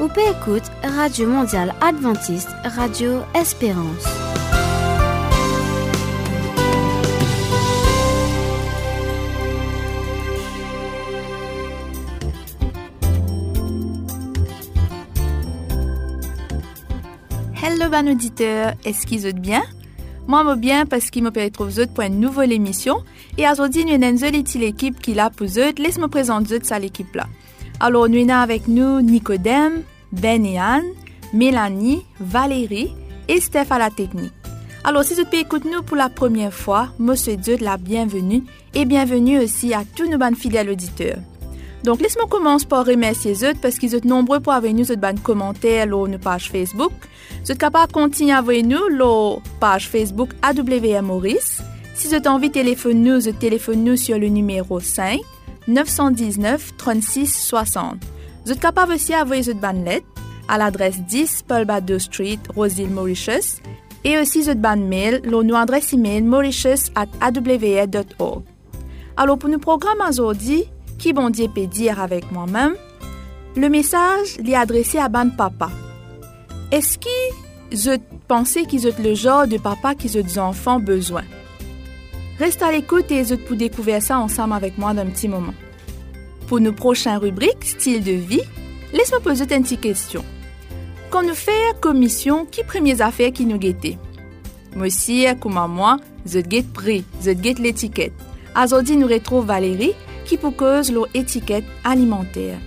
ou peut écoute Radio Mondiale Adventiste, Radio Espérance. Hello, ban auditeur, est-ce qu'ils êtes bien? Moi, je bien parce qu'il me peut être pour une nouvelle émission. Et aujourd'hui, nous avons une équipe qui l'a pour eux. Laisse-moi présenter ça l'équipe là. Alors, nous avons avec nous Nicodème, Ben et Anne, Mélanie, Valérie et Steph à la technique. Alors, si vous écoutez nous pour la première fois, Monsieur Dieu la bienvenue et bienvenue aussi à tous nos bonnes fidèles auditeurs. Donc, laisse-moi commencer par remercier eux parce qu'ils sont nombreux pour avoir nous de commentaires sur nos pages Facebook. Vous êtes capable de continuer à nous sur page Facebook AWM Maurice. Si vous avez envie de téléphoner nous, vous téléphonez nous sur le numéro 5 919 36 60. Vous êtes capable aussi d'envoyer votre lettre à l'adresse 10 Paul Bado Street, Roseville, Mauritius, et aussi votre bonne mail, notre adresse email mauritius at awa.org. Alors, pour nous programme aujourd'hui, qui bon Dieu peut dire avec moi-même, le message est adressé à ban papa. Est-ce que je pensais qu'ils ont le genre de papa qu'ils ont des enfants besoin? Reste à l'écoute et je pour découvrir ça ensemble avec moi d'un petit moment. Pour nos prochaines rubriques, style de vie, laisse-moi poser une petite question. Quand nous faisons commission, qui premières affaires qui nous guettent? Monsieur, comme moi, je guette prix, je guette l'étiquette. Aujourd'hui, nous retrouvons Valérie qui cause leur étiquette alimentaire.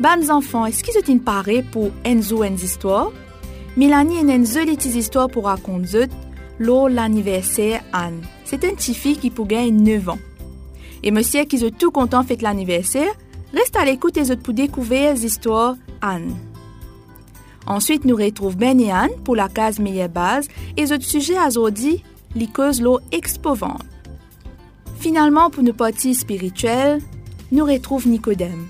Bonnes enfants, est-ce qu'ils ont une parée pour Enzo et histoires? Mélanie et Enzo les histoires pour raconter l'anniversaire Anne. C'est un petit fille qui gagner 9 ans. Et monsieur qui est tout content fait l'anniversaire, reste à l'écoute et pour découvrir les histoires Anne. Ensuite, nous retrouvons Ben et Anne pour la case meilleure base et autres sujets à les causes l'eau expovante. Finalement, pour nos petits spirituels, nous retrouvons Nicodème.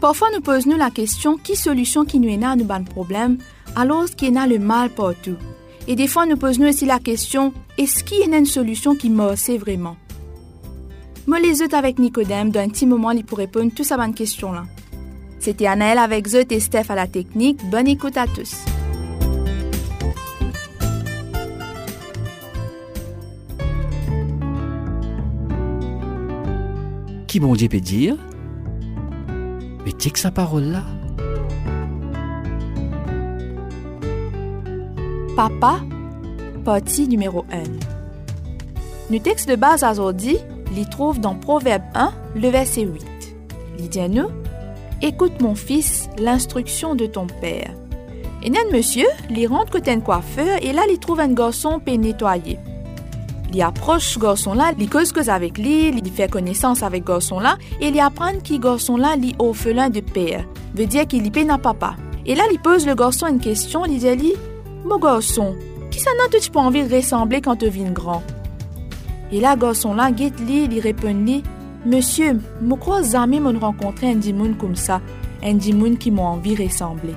Parfois, nous posons la question qui solution qui nous est à nos problèmes, alors qu'il y a le mal partout? Et des fois, nous posons aussi la question est-ce qu'il y a une solution qui c'est vraiment? Moi, les autres avec Nicodème, d'un petit moment, il pour répondre à toutes ces bonnes questions-là. C'était Annelle avec Zot et Steph à la technique. Bonne écoute à tous. Qui bon Dieu peut dire? Mais que sa parole là Papa, partie numéro 1. Le texte de base aujourd'hui, l'y trouve dans Proverbe 1, le verset 8. Il dit à nous Écoute mon fils, l'instruction de ton père. Et nan monsieur, il rentre côté un coiffeur et là il trouve un garçon pour nettoyer. Il approche ce garçon-là, il cause avec lui, il fait connaissance avec garçon-là et il apprend qui garçon-là est orphelin de père. Veut dire qu'il y n'a papa. Et là, il pose le garçon une question, il dit Mon garçon, qui ça n'a tu pas envie de ressembler quand tu viens grand? Et là, garçon-là, guette li, il répond li Monsieur, je crois jamais mon rencontrer un dimoun comme ça, un dimoun qui m'a envie ressembler.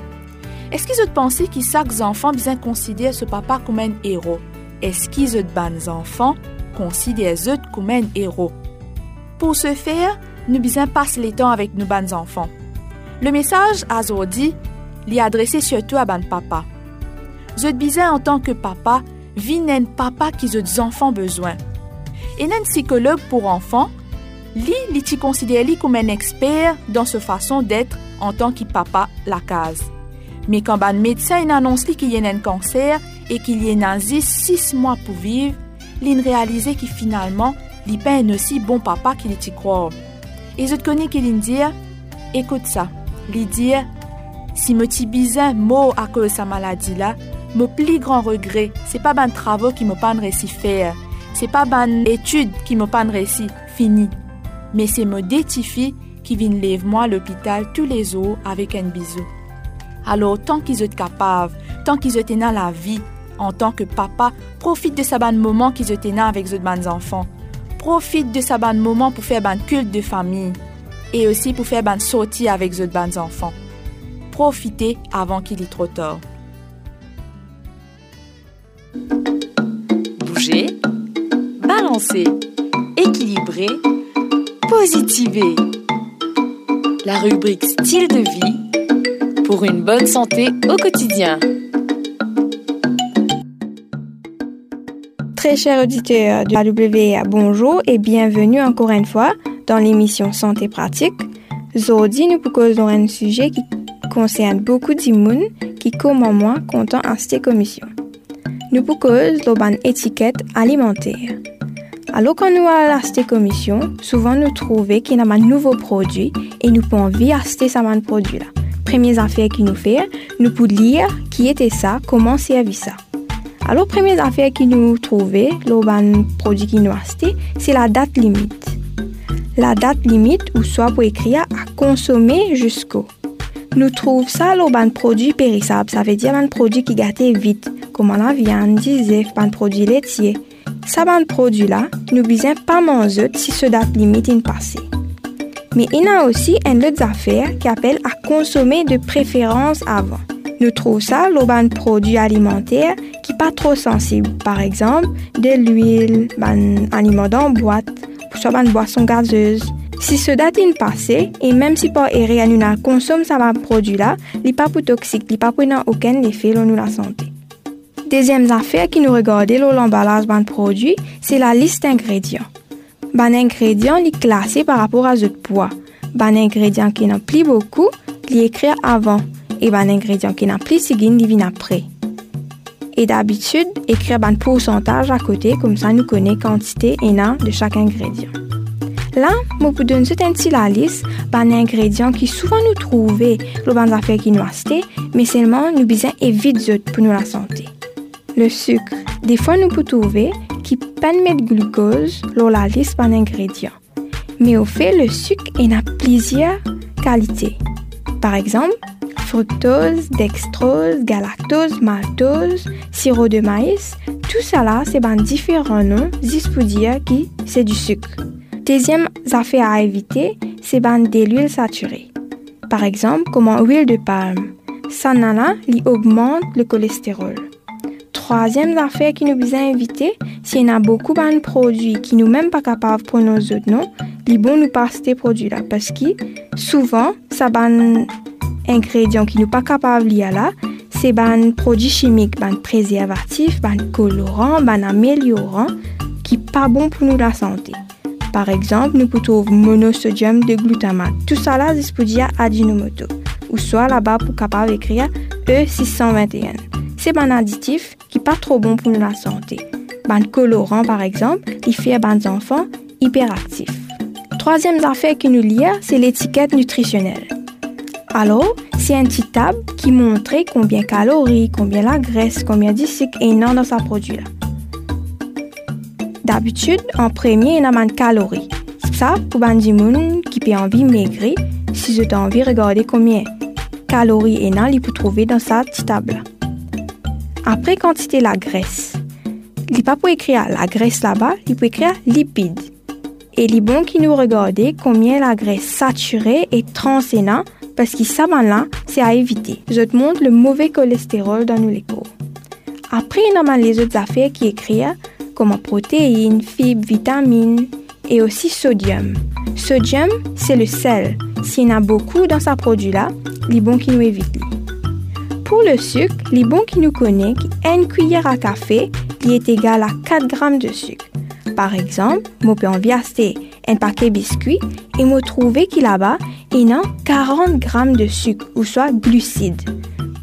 Est-ce qu'ils ont pensé que chaque enfant bien considère ce papa comme un héros? Est-ce qu'ils ont bonnes enfants considèrent eux comme un héros? Pour ce faire, nous bien passer les temps avec nos bonnes enfants. Le message à Zodi est adressé surtout à ban papa. Bien en tant que papa, vit un papa qui des enfants besoin. Et un psychologue pour enfants, lui, il considère comme un expert dans sa façon d'être en tant que papa la case. Mais quand un médecin annonce qu'il y a un cancer et qu'il y a six mois pour vivre, il réalise que finalement, il pas un aussi bon papa qu'il y croit. Et je connais qu'il dit, écoute ça, il dit, si me ti bizin mot à cause de sa maladie là, mon plus grand regret, c'est pas ben travaux qui me pas réussi faire, c'est pas ben études qui me pas réussi fini, mais c'est mon détifi qui vient lève moi à l'hôpital tous les jours avec un bisou. Alors, tant qu'ils sont capables, tant qu'ils sont dans la vie, en tant que papa, profite de sa bonne moment qu'ils ont avec les bonnes enfants. Profite de sa bonne moment pour faire un culte de famille et aussi pour faire une sortie avec les bonnes enfants. Profitez avant qu'il y trop tard. Balancer, équilibrer, positiver. La rubrique style de vie pour une bonne santé au quotidien. Très chers auditeurs de AWA, bonjour et bienvenue encore une fois dans l'émission Santé pratique. Aujourd'hui, nous proposons un sujet qui concerne beaucoup d'immunes qui, comme moi, content en cette commission. Nous proposons l'auban étiquette alimentaire. Alors quand nous allons cette commission, souvent nous trouvons qu'il y a un nouveau produit et nous pouvons envie acheter ce produit-là. Première affaire qui nous fait, nous pouvons lire qui était ça, comment servir ça. Alors, première affaire qui nous trouvait, le produit qui nous acheté, c'est la date limite. La date limite, ou soit pour écrire à consommer jusqu'au. Nous trouvons ça le produit périssable, ça veut dire un produit qui gâte vite, comme la viande, des un produit laitier. Ça ban produit là, nous besoin pas manger si ce date limite est passé. Mais il y a aussi une autre affaire qui appelle à consommer de préférence avant. Nous trouvons ça le produit alimentaire qui pas trop sensible. Par exemple, de l'huile, ban aliments en boîte, soit ban boisson gazeuse. Si ce date est passé, et même si pas erré nous consomme ça produit là, il pas pour toxique, il pas pour aucun effet sur la santé. Deuxième affaire qui nous regarde l'emballage d'un produit, c'est la liste d'ingrédients. Ban ingrédient est classé par rapport à ce poids. Ban ingrédient qui n'en plus beaucoup, il écrit avant et ban ingrédient qui n'en plus seguin, il vient après. Et d'habitude, écrire un pourcentage à côté, comme ça nous connaît quantité et nom de chaque ingrédient. Là, je vous donne une la liste ban ingrédients qui souvent nous trouvent le ban affaires qui nous acheter, mais seulement nous besoin éviter pour nous la santé. Le sucre. Des fois, nous pouvons trouver qui permet de glucose dans la liste d'un ingrédient. Mais au fait, le sucre a plusieurs qualités. Par exemple, fructose, dextrose, galactose, maltose, sirop de maïs, tout là, c'est ben différents noms, juste pour dire que c'est du sucre. Deuxième affaire à éviter, c'est ben de l'huile saturée. Par exemple, comme l'huile de palme. Ça, là, augmente le cholestérol troisième affaire qui nous besoin éviter, s'il y a beaucoup de produits qui nous même pas capables pour nos autres non, il bon nous passer ces produits-là parce que souvent, ça ban ingrédients qui nous pas capables lier là, c'est ban produits chimiques, ban préservatifs, ban colorants, ban améliorants qui pas bon pour nous la santé. Par exemple, nous pouvons trouver monosodium de glutamate. Tout ça là, c'est à Ajinomoto. Ou soit là-bas pour capable écrire E621 c'est un additif qui n'est pas trop bon pour la santé. Un colorant, par exemple, il fait des enfants hyperactifs. Troisième affaire qui nous lie, c'est l'étiquette nutritionnelle. Alors, c'est un petit table qui montre combien de calories, combien la graisse, combien de sucre et non dans sa produit. D'habitude, en premier, il y a de calories. Ça, pour les gens qui ont envie de maigrir, si vous avez envie de regarder combien de calories et non, il peut trouver dans sa petite table. Après quantité la graisse, il pas pour écrire la graisse là-bas, il peut écrire lipide. Et les bon qui nous regarde combien la graisse saturée et trans parce que ça là, c'est à éviter. Je te montre le mauvais cholestérol dans nos corps. Après, il y a les autres affaires qui écrivent comme protéines, fibres, vitamines et aussi sodium. Sodium, c'est le sel. S'il y en a beaucoup dans sa produit là, les bon qui nous évite. Pour le sucre, les bons qui nous connaissent, une cuillère à café qui est égale à 4 grammes de sucre. Par exemple, je peux envie acheter un paquet biscuit et me trouver qu'il là-bas, il y a 40 grammes de sucre, ou soit glucides.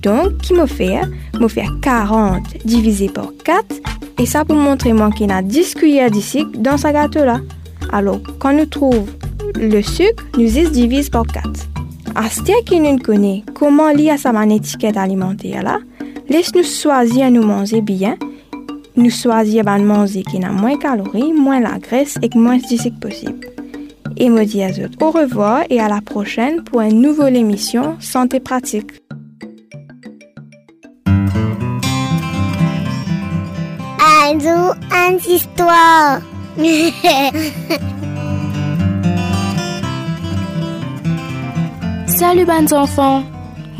Donc, qui me fait? Me fait 40 divisé par 4, et ça pour montrer moi qu'il y a 10 cuillères de sucre dans ce gâteau-là. Alors, quand nous trouvons le sucre, nous divise par 4. Astia qui nous connaît comment lire sa man étiquette alimentaire là, laisse-nous choisir nous manger bien, nous choisir de manger qui a moins de calories, moins la graisse et moins de sucre possible. Et me dis à au revoir et à la prochaine pour une nouvelle émission Santé pratique. Un jour, une histoire. Salut bons enfants!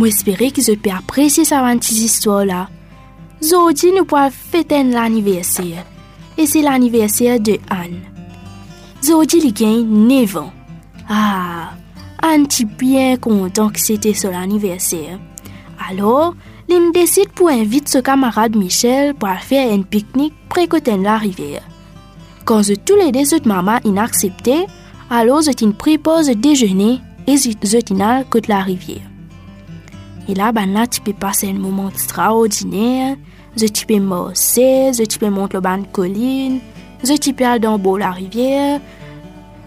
Moi que vous peux apprécier sa petite histoire là. Aujourd'hui, nous pourrons fêter l'anniversaire. Et c'est l'anniversaire de Anne. Aujourd'hui, il gagne 9 ans. Ah, Anne est bien content que c'était son anniversaire. Alors, Lynn décide pour inviter ce camarade Michel pour faire un pique-nique près côté de la rivière. Quand tous les deux maman in accepté, alors t'in prépose déjeuner je t'in côté la rivière. Et là, ben là, tu peux passer un moment extraordinaire. Je tu peux marcher, je tu peux monter le banc de colline, je tu peux aller dans de la rivière.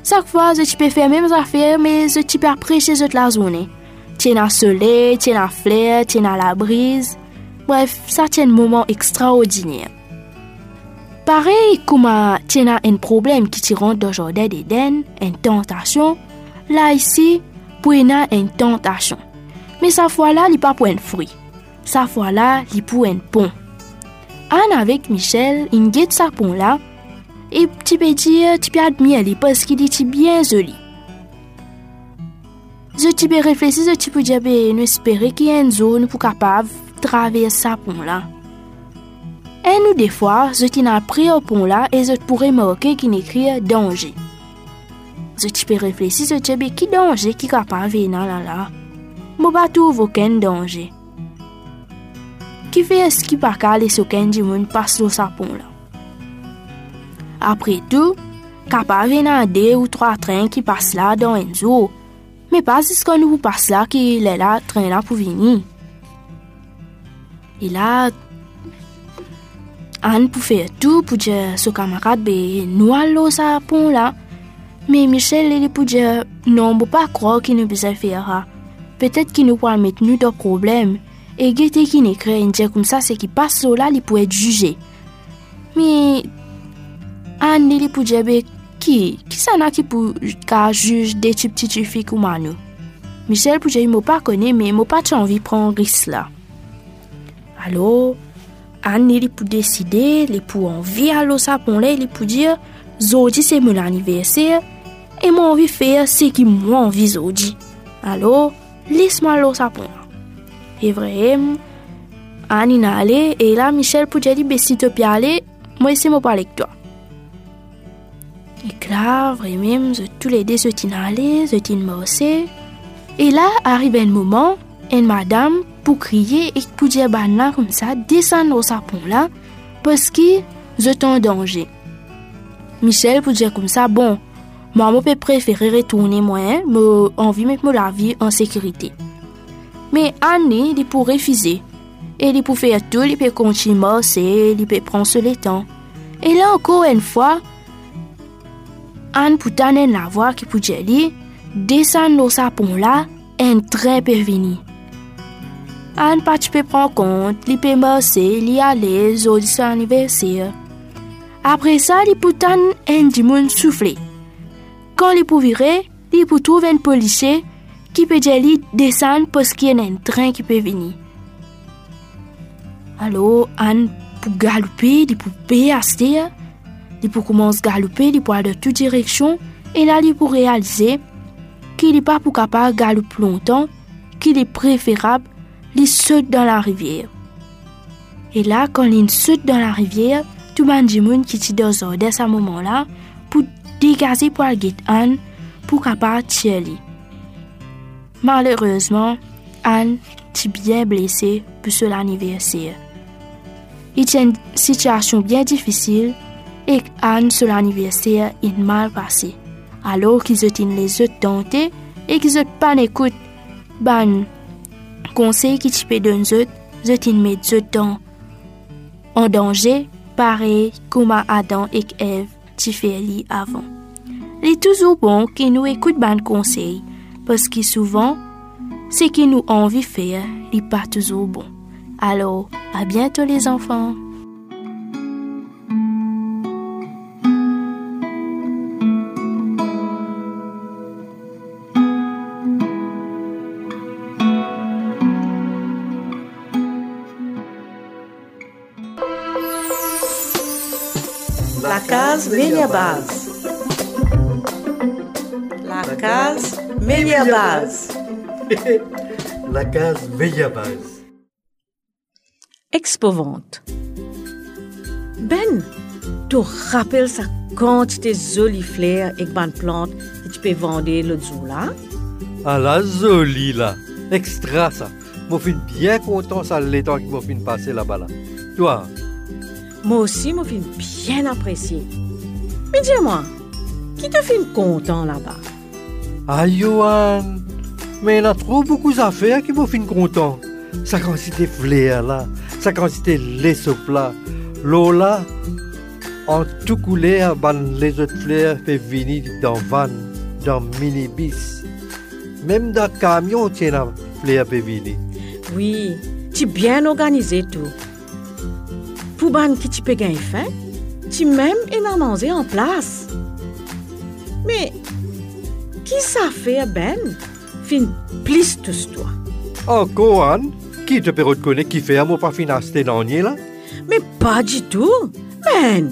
Chaque fois, je tu peux faire les mêmes affaires, mais je tu peux apprécier toute la journée. Tu es dans le soleil, tu es dans la fleur, tu es dans la brise. Bref, ça c'est un moment extraordinaire. Pareil comme tu as un problème qui te rentre dans le jardin d'Éden, une tentation, là ici, pour une tentation. Mais sa fois là, il pas pour un fruit. Sa fois là, il pour un pont. Anne avec Michel, il guette sa pont là, et tu peux dire, tu peux admirer parce qu'il est bien joli. Je peux réfléchir, je peux dire, nous espérer qu'il y ait une zone pour capable traverser sa pont là. Et nous, des fois, je t'ai pris au pont là et je pourrais marquer qu'il écrit danger. Tu peux réfléchir, je te dis, qui danger qui capable de venir là là. Moi, pas trouve aucun danger. Qui fait ce qui pas qu'à laisser aucun du monde passe sur sa pont là? Après tout, de venir deux ou trois trains qui passent là dans un jour. Mais pas jusqu'à nous passe là qu'il est là, train là pour venir. Et là, Anne pour faire tout pour dire ce camarade nous allons sa pont là. Mais Michel il pour dire non, on peut pas croire qu'il ne peut faire ça. Peut-être qu'il nous pourra mettre nous dans problème. Et Gaëté qui n'écrit un dire comme ça, c'est qu'il passe là, il peut être jugé. Mais Anne il pour dire ben qui qui ça n'a qui pour juge des petites filles comme nous. Michel il m'a pas connaît mais il pas envie de prendre risque là. Alors Anne il pour décider, il pour envie à ça pour là, il pour dire Zodi c'est mon anniversaire et moi envie faire ce qui moi envie Zodi. Alors, laisse-moi l'eau ça pour vrai, Anne est allée et là Michel pour dire ben si tu peux aller, moi c'est moi parler avec toi. Et là, vraiment, je, tous les deux se tiennent allés, se tiennent marcher. Et là, arrive un moment, une madame pour crier et pour dire bah là comme ça, descendre au sapon là, parce que je suis en danger. Michel pour dire comme ça, bon, moi, je peux préférer retourner moi, mais envie mettre la vie en sécurité. Mais Annie, il pour refuser. Et il pour faire tout, il peut continuer il peut prendre le temps. Et là encore une fois, Anne pour donner la voix qui pour dire descendre au sapon là, un train peut venir. Anne peux prendre compte, il peut marcher, il y aller, aujourd'hui son anniversaire. Après ça, il peut donner un dimon souffler. Il peut virer, il peut trouver un policier qui peut descendre parce qu'il y a un train qui peut venir. Alors, Anne pour galoper, il peut payer à il peut commencer à galoper, il peut aller dans toutes directions, et là, il peut réaliser qu'il n'est pas pour capable de galoper longtemps, qu'il est préférable, il saute dans la rivière. Et là, quand il saute dans la rivière, tout le monde qui est dans ce moment-là, pour dégager pour aller Anne, pour capable de tirer. Malheureusement, Anne est bien blessée pour son anniversaire. A une situation bien difficile et Anne, sur l'anniversaire, est mal passé. Alors qu'ils étaient les autres tentés et qu'ils n'ont pas écouté, ben, conseil qui tu peux donner ils étaient mis en danger, pareil comme Adam et Ève tu fais avant. Il est toujours bon qu'ils nous écoutent ben conseil, parce que souvent, ce qui nous envie faire n'est pas toujours bon. Alors, à bientôt les enfants. Case Meliabaz. La case Meliabaz. La case Meliabaz. Expovante. Ben, tu rappelles sa quantité jolie fleurs et bonnes plantes que tu peux vendre l'autre jour là? Ah la jolie là. Extra ça. Moi, je suis bien content ça les temps qui m'ont fait passer là-bas. Là. Toi, Moi aussi, me fin bien apprécié. Mais dis-moi, qui te fait content là-bas? ah Johan, mais il y a trop beaucoup d'affaires qui m'ont fait content. Sa quantité flair là, sa quantité lait là, l'eau là, en tout couleur, ban les autres fleurs fait venir dans van, dans minibus. Même dans camion, tiens, la fleur fait venir. Oui, tu bien organisé tout. Pour ban qui tu peux gagner faim, tu même en as mangé en place. Mais, qui ça fait, Ben? Fin plus tous toi. Oh, Cohan, qui te peut reconnaître qui fait un mot pas financé dans le là? Mais pas du tout. Ben,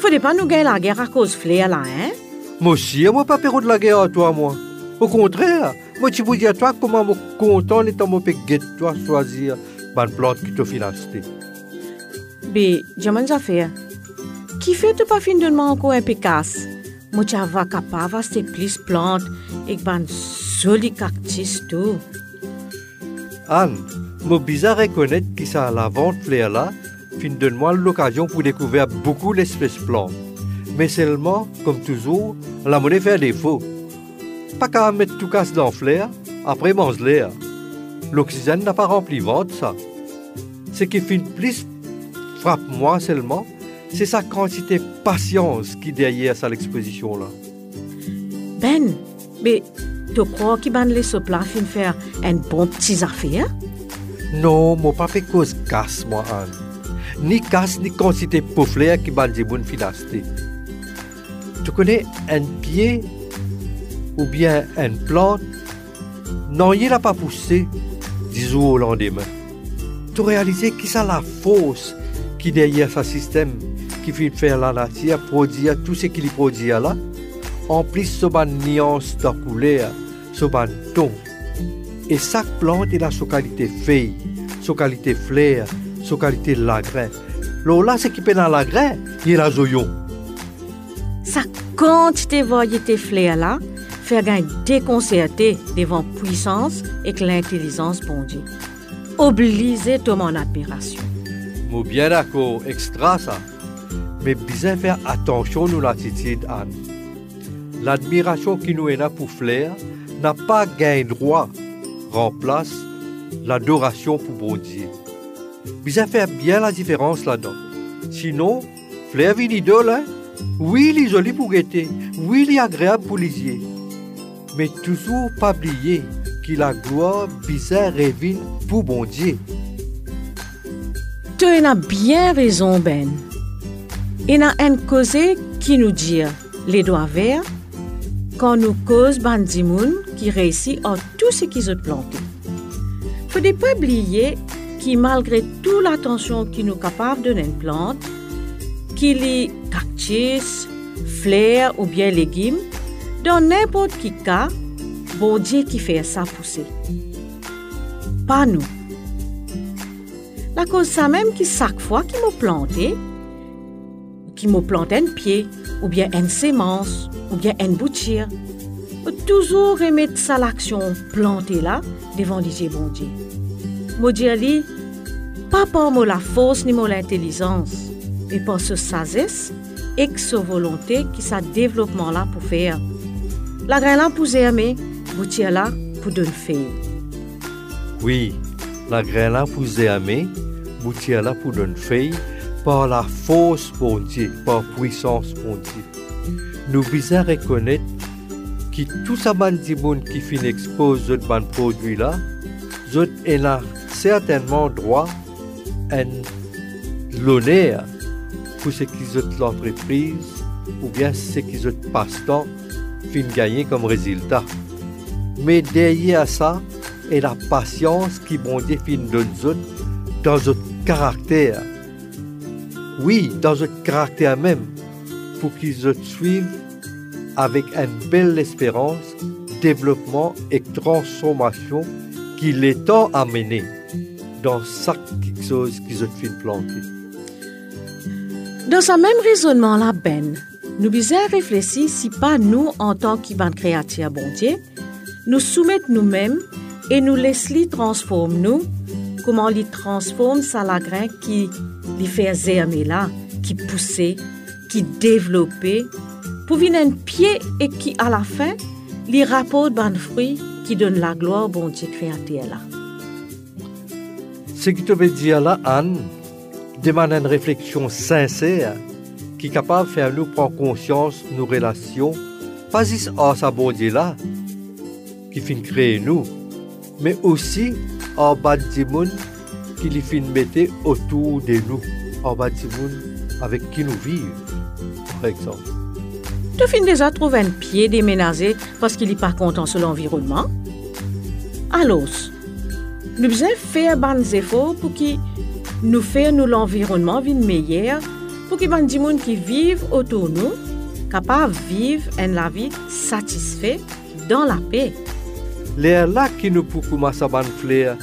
faudrait pas nous gagner la guerre à cause flair là, hein? Moi aussi, moi pas période de la guerre à toi, moi. Au contraire, moi tu vous dis à toi comment moi content étant moi peut guetter toi choisir ban plante qui te finance. Mais, diamant affaire. Qui fait fin de demander encore un peu casse? Moi, tu vas capable de plus plantes et ban joli cactus tout. Anne, moi bizarre reconnaître que ça la vente flair là, fin donne-moi l'occasion pour découvrir beaucoup d'espèces plantes. Mais seulement, comme toujours, la monnaie fait défaut. Pas qu'à mettre tout casse dans flair, après mange l'air. L'oxygène n'a pas rempli ventre, ça. Ce qui fait plus frappe moi seulement, c'est sa quantité de patience qui derrière ça l'exposition là. Ben, mais tu crois qu'il ban les plat faire un bon petit affaire? Non, moi pas fait cause casse, moi, Anne. Ni casse, ni quantité de flair qui ban des bonnes finasté. Tu connais un pied ou bien une plante? Non, il n'a pas poussé, disons au lendemain. Tu réalises que ça la force qui derrière ce système? Qui fait faire la nature produire tout ce qu'il produit là. En plus, ce ban nuance de couleur, ce ban ton. Et chaque plante a sa qualité feuille, sa qualité fleur, sa qualité lagrin. Là, ce qui peut dans lagrin, il a zoyon. Sa quantité de variété fleurs là, fait gagner déconcerté devant puissance et que l'intelligence bon Dieu. Obligé de mon admiration. Moi bien d'accord, extra ça. Mais bien faire attention nous l'attitude, Anne. L'admiration qui nous est là pour Flair n'a pas gain droit remplace l'adoration pour bon Dieu. Bien faire bien la différence là-dedans. Sinon, Flair vit idole, hein? Oui, il est joli pour guetter. Oui, il est agréable pour lisier. Mais toujours pas oublier que la gloire bizarre revient pour bon Dieu. Tu as bien raison, Ben. Il y a un causé qui nous dit les doigts verts quand nous cause bandimoun qui réussit en tout ce qu'ils ont planté. Faut pas oublier que malgré toute l'attention qui nous capable de une plante, qu'il y cactus, fleurs ou bien légumes, dans n'importe quel cas, bon Dieu qui fait ça pousser. Pas nous. La cause même qui chaque fois qu'il m'a planté, qui m'a planté un pied, ou bien une sémence, ou bien une boutire, toujours remettre ça l'action plantée là devant les bon Dieu. Moi dire pas par moi la force ni moi l'intelligence, mais par ce sagesse et ce volonté qui sa développement là pour faire. La graine là pour aimer, boutire là pour donner feuille. Oui, la graine là pour aimer, boutire là pour donner feuille, par la force bon Dieu, par puissance bon Dieu. Nous bisons reconnaître que tout bandi monde qui fin expose ce produit là, zot a certainement droit à l'honneur pour ce qu'ils ont l'entreprise ou bien ce qu'ils ont passe-temps fin gagner comme résultat. Mais derrière ça, et la patience qui bon dans notre caractère. Oui, dans notre caractère même, pour qu'ils suivent avec une belle espérance, développement et transformation qu'il est temps à mener dans chaque chose qu'ils ont planter. Dans ce même raisonnement là, Ben, nous bisons réfléchir si pas nous, en tant qu'Ivan créateur bon Dieu, nous soumettre nous-mêmes et nous laisse li transforme nous, comment li transforme ça la grain qui li fait germer là, qui poussait, qui développait, pour venir un pied et qui à la fin, li rapporte ban fruit qui donne la gloire bon Dieu créateur là. Ce qui te veut dire là, Anne, demande une réflexion sincère qui est capable de faire nous prendre conscience de nos relations, pas juste à sa bon Dieu là, qui finit créer nous, mais aussi en monde qui les de mettre autour de nous, en monde avec qui nous vivons, par exemple. Tu finis déjà trouver un pied déménagé parce qu'il n'est pas content sur l'environnement. Alors, nous devons faire des efforts pour que nous fassions l'environnement vienne meilleur, pour que les gens qui vivent autour de nous capables de vivre une vie satisfaite dans la paix. Les là qui nous pour commencer à ban fleurs,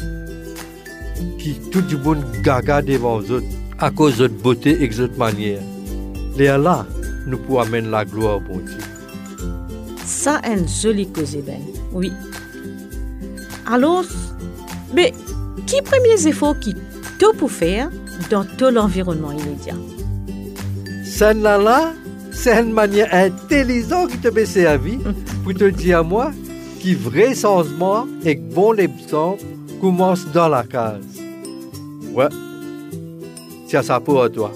qui tout le monde gaga devant eux à cause de notre beauté et de notre manière. Les là nous pour amener la gloire bon Dieu. Ça, une jolie cause, Ben. Oui. Alors, mais qui premiers efforts qui tout pour faire dans tout l'environnement immédiat? Ça là là, c'est une manière intelligente qui te met servi pour te dire à moi qui vrai changement et bon l'exemple commence dans la case. Ouais, c'est ça pour toi.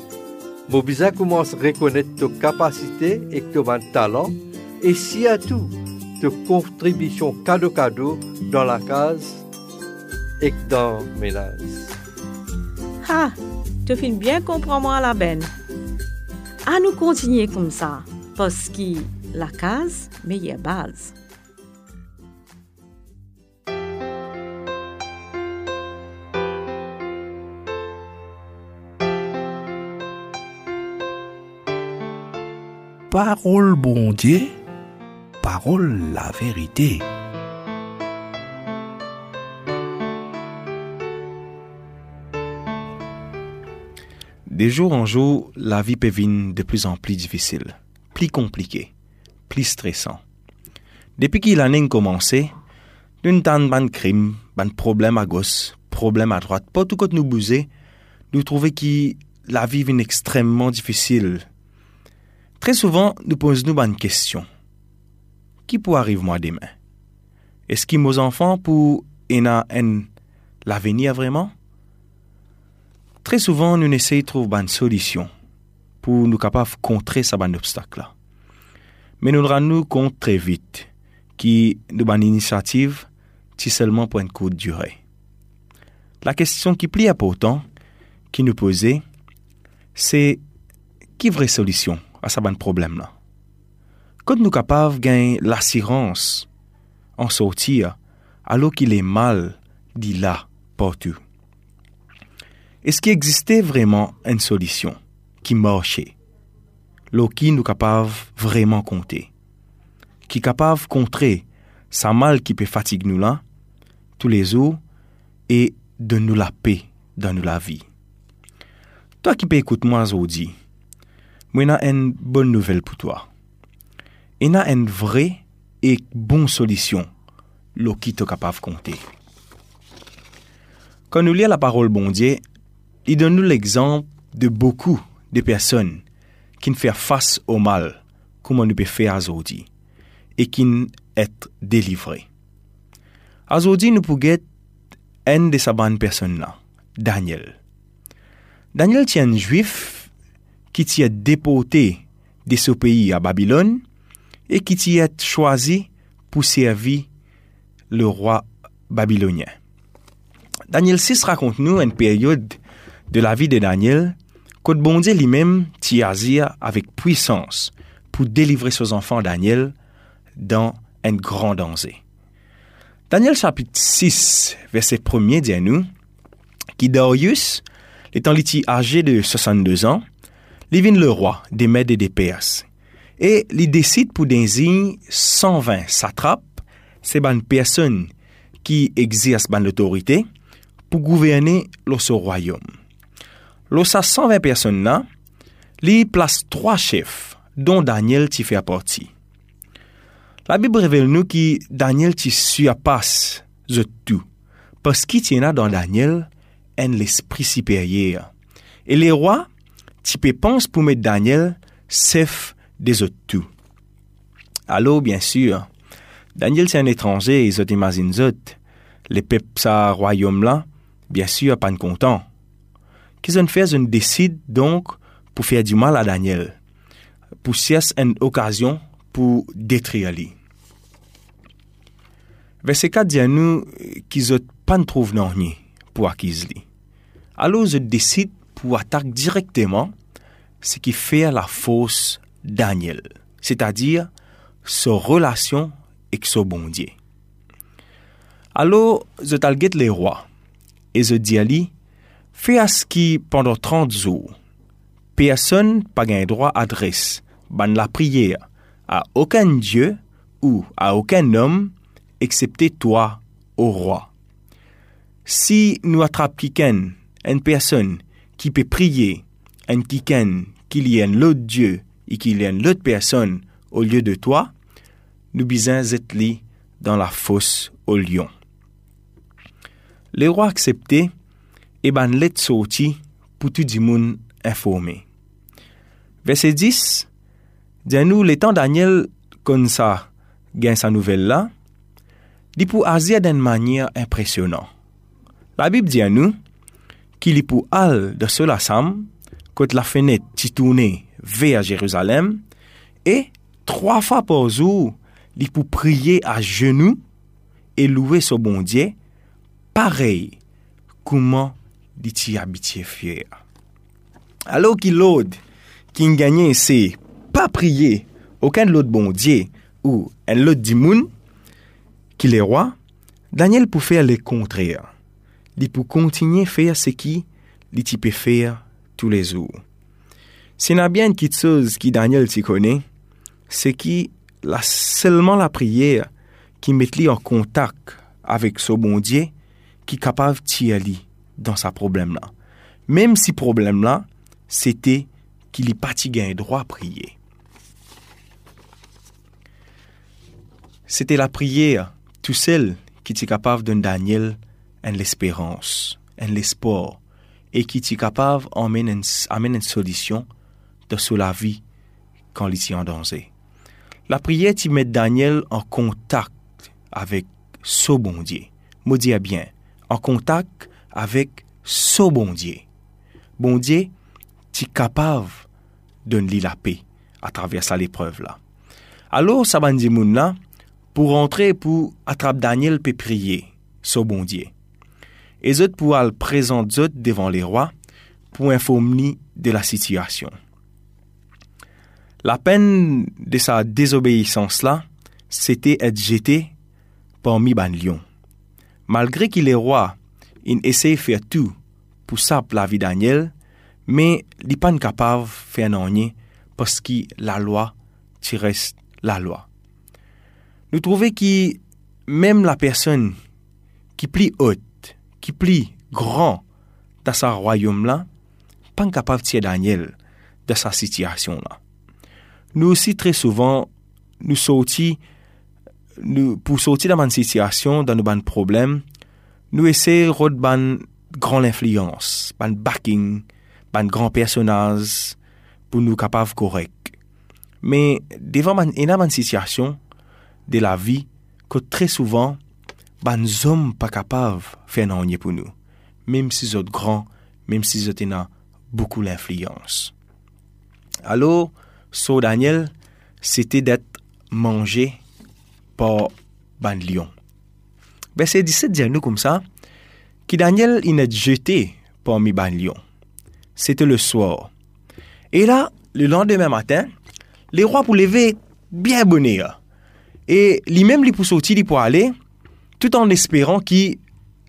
Mon bizarre commence à reconnaître tes capacités et tes talents et si à tout, tes contributions cadeau-cadeau dans la case et dans ménage. Ah, tu finis bien comprendre moi la benne. À nous continuer comme ça, parce que la case, meilleure base. Parole bon Dieu, parole la vérité. De jour en jour, la vie peut de plus en plus difficile, plus compliquée, plus stressant. Depuis que l'année a commencé, nous avons ban crime, ban problème à gauche, problème à droite. Pas tout côté nous bouger, nous trouvons que la vie est extrêmement difficile. Très souvent, nous posons nous une question. Qui peut arriver moi demain? Est-ce que mes enfants pour l'avenir vraiment? Très souvent, nous essayons de trouver une solution pour nous capables de contrer ce obstacle là. Mais nous nous rendons compte très vite que nous avons une initiative si seulement pour une courte durée. La question qui plie important, qui nous posait, c'est qui vraie solution? À ce problème là? Quand nous capables de gagner l'assurance en sortir, alors qu'il est mal dit là, partout. Est-ce qu'il existait vraiment une solution qui marchait, l'eau qui nous capable vraiment compter, qui capable contrer sa mal qui peut fatiguer nous là, tous les jours, et de nous la paix dans nous la vie? Toi qui peux écouter moi j'ai une bonne nouvelle pour toi. A une vraie et bonne solution, qui est capable de compter. Quand nous lisons la parole bon Dieu, il donne nous l'exemple de beaucoup de personnes qui font face au mal, comme on peut faire aujourd'hui, et qui être délivrés. Aujourd'hui, nous pouvons une de ces bonnes personnes-là, Daniel. Daniel est un juif qui s'est déporté de ce pays à Babylone et qui s'est choisi pour servir le roi babylonien. Daniel 6 raconte nous une période de la vie de Daniel, que bon Dieu lui-même t'y avec puissance pour délivrer ses enfants Daniel dans un grand danger. Daniel chapitre 6, verset 1er dit à nous, qui Darius, étant âgé de 62 ans, il vient le roi des Mèdes et des Perses, et il décide pour désigner 120 satrapes, ces bonnes personnes qui exercent l'autorité, pour gouverner le royaume. Lorsque 120 personnes là, place trois chefs, dont Daniel t'y fait partie. La Bible révèle nous que Daniel t'y surpasse zot tout. Parce qu'il a dans Daniel un l'esprit supérieur. Et les rois, tu peux penser pour mettre Daniel, chef des autres tout. Alors, bien sûr, Daniel c'est un étranger, ils ont imaginé zot. Les peuples ça royaume là, bien sûr, pas content. Qu'ils ont fait, ils décident donc pour faire du mal à Daniel. Pour une occasion pour détruire lui. Verset 4 dit à nous qu'ils ont pas rien pour acquise lui. Alors, ils décident pour attaquer directement ce qui fait la fausse Daniel, c'est-à-dire sa relation avec son bon Dieu. Alors, je talguette les rois, et je dis à lui, fais à ce qui, pendant 30 jours, personne pas un droit adresse, ban la prière, à aucun Dieu ou à aucun homme, excepté toi, au roi. Si nous attrapons quelqu'un, une personne qui peut prier, un quelqu'un qu'il y ait un autre Dieu et qu'il y ait une autre personne au lieu de toi, nous bisons être dans la fosse au lion. Les rois acceptés et ban let sorti pour tout le monde informé. Verset 10, dit nous, le temps Daniel, comme ça, gagne sa nouvelle là, dit pour agir d'une manière impressionnante. La Bible dit à nous qu'il est pour al de cela sam, quand la fenêtre s'y tournée vers Jérusalem, et trois fois par jour, il pour prier à genoux et louer son bon Dieu, pareil comment dit habitué fier. Alors qu'il l'autre qui gagnait c'est pas prier aucun autre bon Dieu ou un autre dimoun qu'il est roi, Daniel pour faire le contraire. Il pour continuer à faire ce qui il peut faire tous les jours. S'il y a bien une petite chose qui Daniel t'y connaît, c'est qui la, seulement la prière qui met lui en contact avec ce bon Dieu qui est capable de aller dans sa problème là. Même si problème là, c'était qu'il est pas un droit à prier. C'était la prière tout seul qui était capable de Daniel en l'espérance, en l'espoir, et qui est capable d'amener une, solution de la vie quand il est en danger. La prière qui met Daniel en contact avec ce bon Dieu. Me dis bien, en contact avec ce bon Dieu. Bon Dieu, tu es capable de lui la paix à travers cette épreuve là. Alors, là, pour rentrer pour attraper Daniel peut prier, ce bon Dieu. Et autres pour le présenter devant les rois pour informer de la situation. La peine de sa désobéissance-là, c'était être jeté parmi ban lion. Malgré qu'il est roi, il de faire tout pour saper la vie Daniel, mais il n'est pas capable de faire rien parce que la loi, tu la loi. Nous trouvons que même la personne qui plie haute, qui plie grand dans sa royaume-là, pas capable de tirer Daniel de sa situation-là nous aussi très souvent, pour sortir de une situation, dans nos problèmes, nous essayons de ban grande influence, ban backing, ban grand personnage pour nous capables correct. Mais devant une situation de la vie que très souvent, ban hommes pas capables de faire rien pour nous, même si sont grands, même si ont beaucoup d'influence. Alors, So Daniel, c'était d'être mangé par ban lion. Verset 17 dit nous comme ça, que Daniel il est jeté parmi ban lion. C'était le soir. Et là, le lendemain matin, les rois pour lever bien bonheur. Et lui-même, il pour sortir, pour aller, tout en espérant que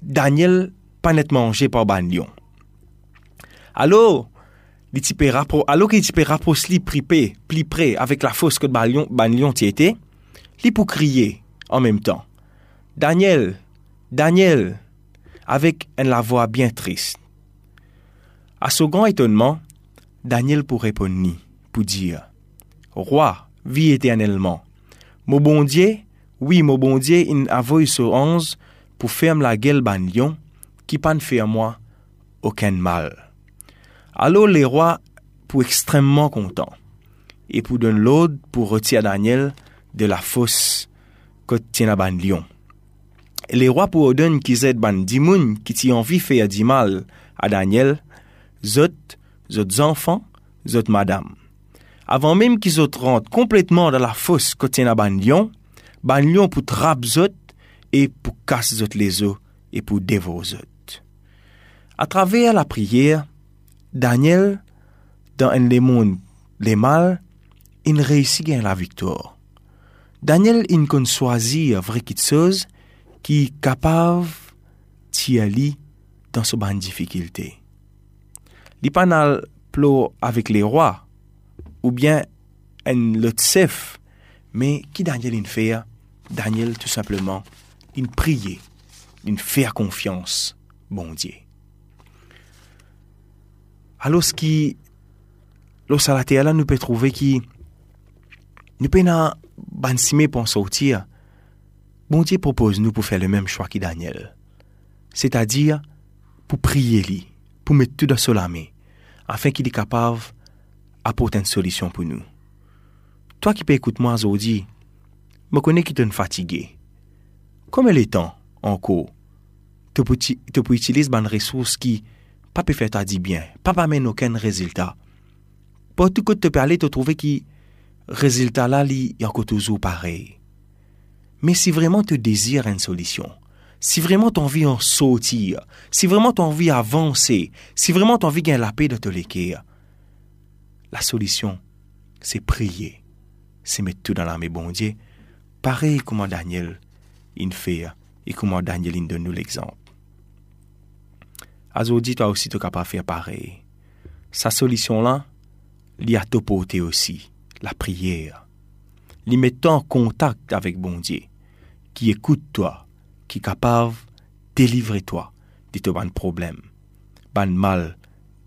Daniel pas net mangé par ban lion. Alors, li ti pe rapro, alo ki pli la fosse que ban lion, ban lion ti li pou en même temps. Daniel, Daniel, avec une la voix bien triste. À ce grand étonnement, Daniel pour répondre ni, pour dire, Roi, bon Dieu, oui, mon bon Dieu, il a voulu sur onze pour faire la gueule ban lion qui pan faire moi aucun mal. Alors les rois pour extrêmement contents et pour donner l'ordre pour retirer Daniel de la fosse que tient ban lion. Les rois pour ordonner qu'ils aident ban dimoun qui t'y envie faire du mal à Daniel, zot, zot enfants, zot madame. Avant même qu'ils rentrent complètement dans la fosse que tient ban lion, ban lion pour trappe zot et pour casser zot les os et pour dévorer zot. À travers la prière, Daniel, dans un les mondes, les mal, il réussit à la victoire. Daniel, il con choisir vrai chose qui est capable d'y aller dans ce ban difficulté. Pas plo avec les rois, ou bien un tsef, mais qui Daniel il fait? Daniel, tout simplement, il prier, il faire confiance, bon Dieu. Alors, ce qui, lorsque la terre nous peut trouver qui, nous peut bansime pour sortir. Bon Dieu propose nous pour faire le même choix que Daniel. C'est-à-dire, pour prier lui, pour mettre tout dans la main, afin qu'il est capable d'apporter une solution pour nous. Toi qui peux écouter moi aujourd'hui, me connais qui t'es fatigué. Comme il est temps, encore, tu peux utiliser une ressource qui pas peut faire ta dit bien, pas pas mène aucun résultat. Pour tout que te parler, te trouver qui résultat là, il y a encore toujours pareil. Mais si vraiment tu désires une solution, si vraiment tu envie en sortir, si vraiment tu envie d'avancer, si vraiment tu envie gagner la paix de te l'équerre, la solution, c'est prier. C'est mettre tout dans la main, bon Dieu. Pareil comme Daniel, il fait, et comment Daniel, il donne nous l'exemple. Aujourd'hui, toi aussi, tu capable faire pareil. Sa solution là, il a te porté aussi, la prière. Lui met en contact avec bon Dieu, qui écoute toi, qui est capable de délivrer toi de ton problème, ban mal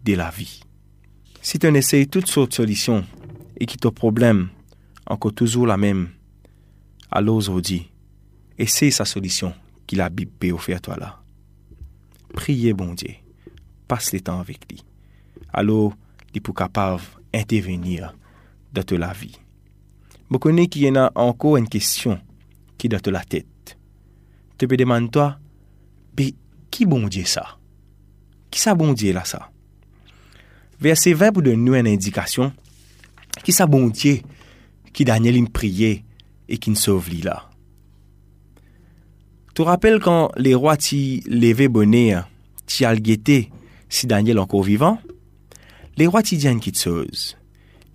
de la vie. Si tu essayes toutes sortes de solutions et que ton problème encore toujours la même, Alors aujourd'hui, essaye sa solisyon ki la bib pe ofer to la. Priye bon Diye, passe le tan avek li. Alo, li pou kapav intervenir date la vi. Mou konen ki yena anko en kesyon ki date la tet. Te pe deman to, be ki bon Diye sa? Ki sa bon Diye la sa? Verse 20 pou de nou en indikasyon, ki sa bon Diye ki Daniel im priye et qui ne sauve là? Tu rappelles quand les rois t'y levé bonnet, t'y al si Daniel est encore vivant? Les rois t'y disent petite chose.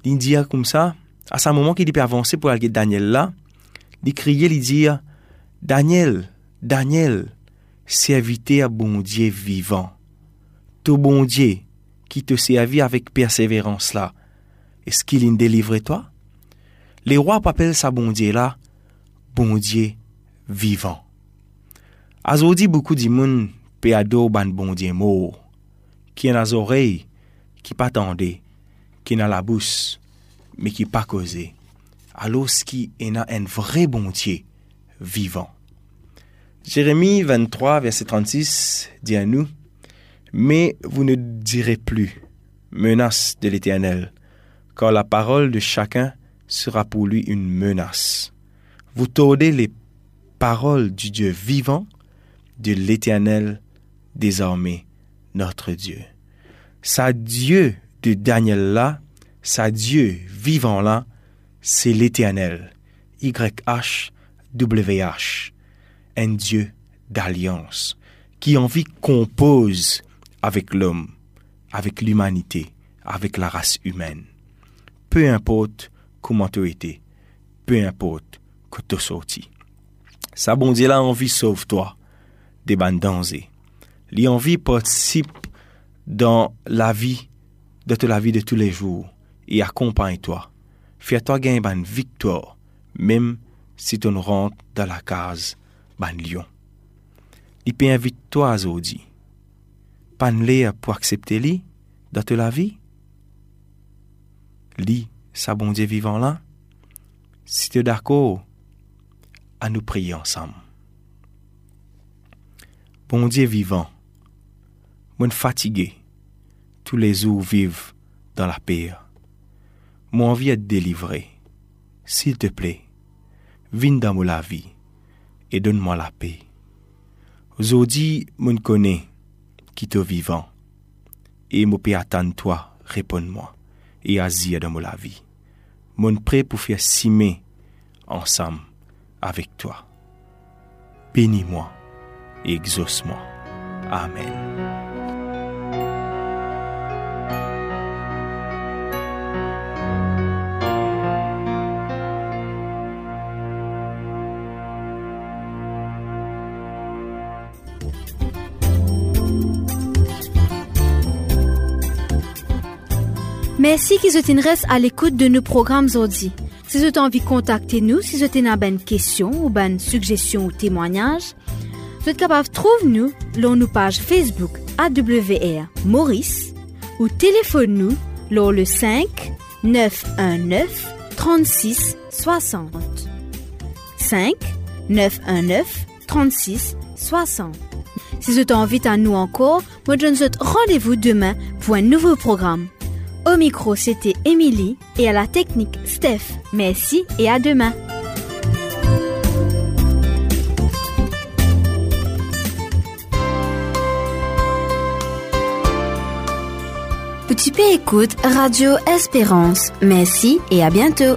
Ils disent comme ça, à ce moment qu'il peut avancer pour aller Daniel là, ils criaient, ils disent, Daniel, Daniel, serviteur à bon Dieu vivant. Tout bon Dieu qui te servit avec persévérance là, est-ce qu'il en délivre toi? Les rois appellent ça bon Dieu là, bon Dieu vivant. Aujourd'hui, beaucoup de monde peut adorer ban bon Dieu mort, qui a les oreilles, qui pas tendait, qui a la bouche, mais qui pas causé. Alors, ce qui est un vrai bon Dieu vivant. Jérémie 23, verset 36 dit à nous, Mais vous ne direz plus menace de l'Éternel, car la parole de chacun sera pour lui une menace. Vous tordez les paroles du Dieu vivant de l'Éternel désormais notre Dieu. Sa Dieu de Daniel là, sa Dieu vivant là, c'est l'Éternel. YHWH. Un Dieu d'alliance qui en vie compose avec l'homme, avec l'humanité, avec la race humaine. Peu importe comment tu étais, peu importe que tu sorti. Sa bon là envie sauve toi des bandes L'envie participe dans la vie, de la vie de tous les jours et accompagne-toi. Fais-toi gagner une victoire, même si tu rentres dans la case ban lion. Il peut inviter toi aujourd'hui. Pas pour accepter lui dans la vie. Lui, sa bon Dieu vivant là. Si tu es d'accord, à nous prier ensemble. Bon Dieu vivant, moi fatigué, tous les jours vivent dans la paix. Moi envie d'être délivré. S'il te plaît, viens dans mon la vie et donne-moi la paix. Aujourd'hui, mon connais qui te vivant et mon peux attendre toi, réponds-moi e aziye dan mou la vi. Moun pre pou fye sime ansam avek toa. Beni mwa, egzos mwa. Amen. Merci qu'ils reste à l'écoute de nos programmes aujourd'hui. Si vous avez envie de contacter nous, si vous avez une question ou une suggestion ou témoignage, vous êtes capable de trouver nous sur nos pages Facebook AWR Maurice ou téléphone nous sur le 5 919 36 60. 5 919 36 60. Si vous avez envie à nous encore, moi je vous rendez-vous demain pour un nouveau programme. Au micro, c'était Émilie et à la technique, Steph. Merci et à demain. Petit P écoute Radio Espérance. Merci et à bientôt.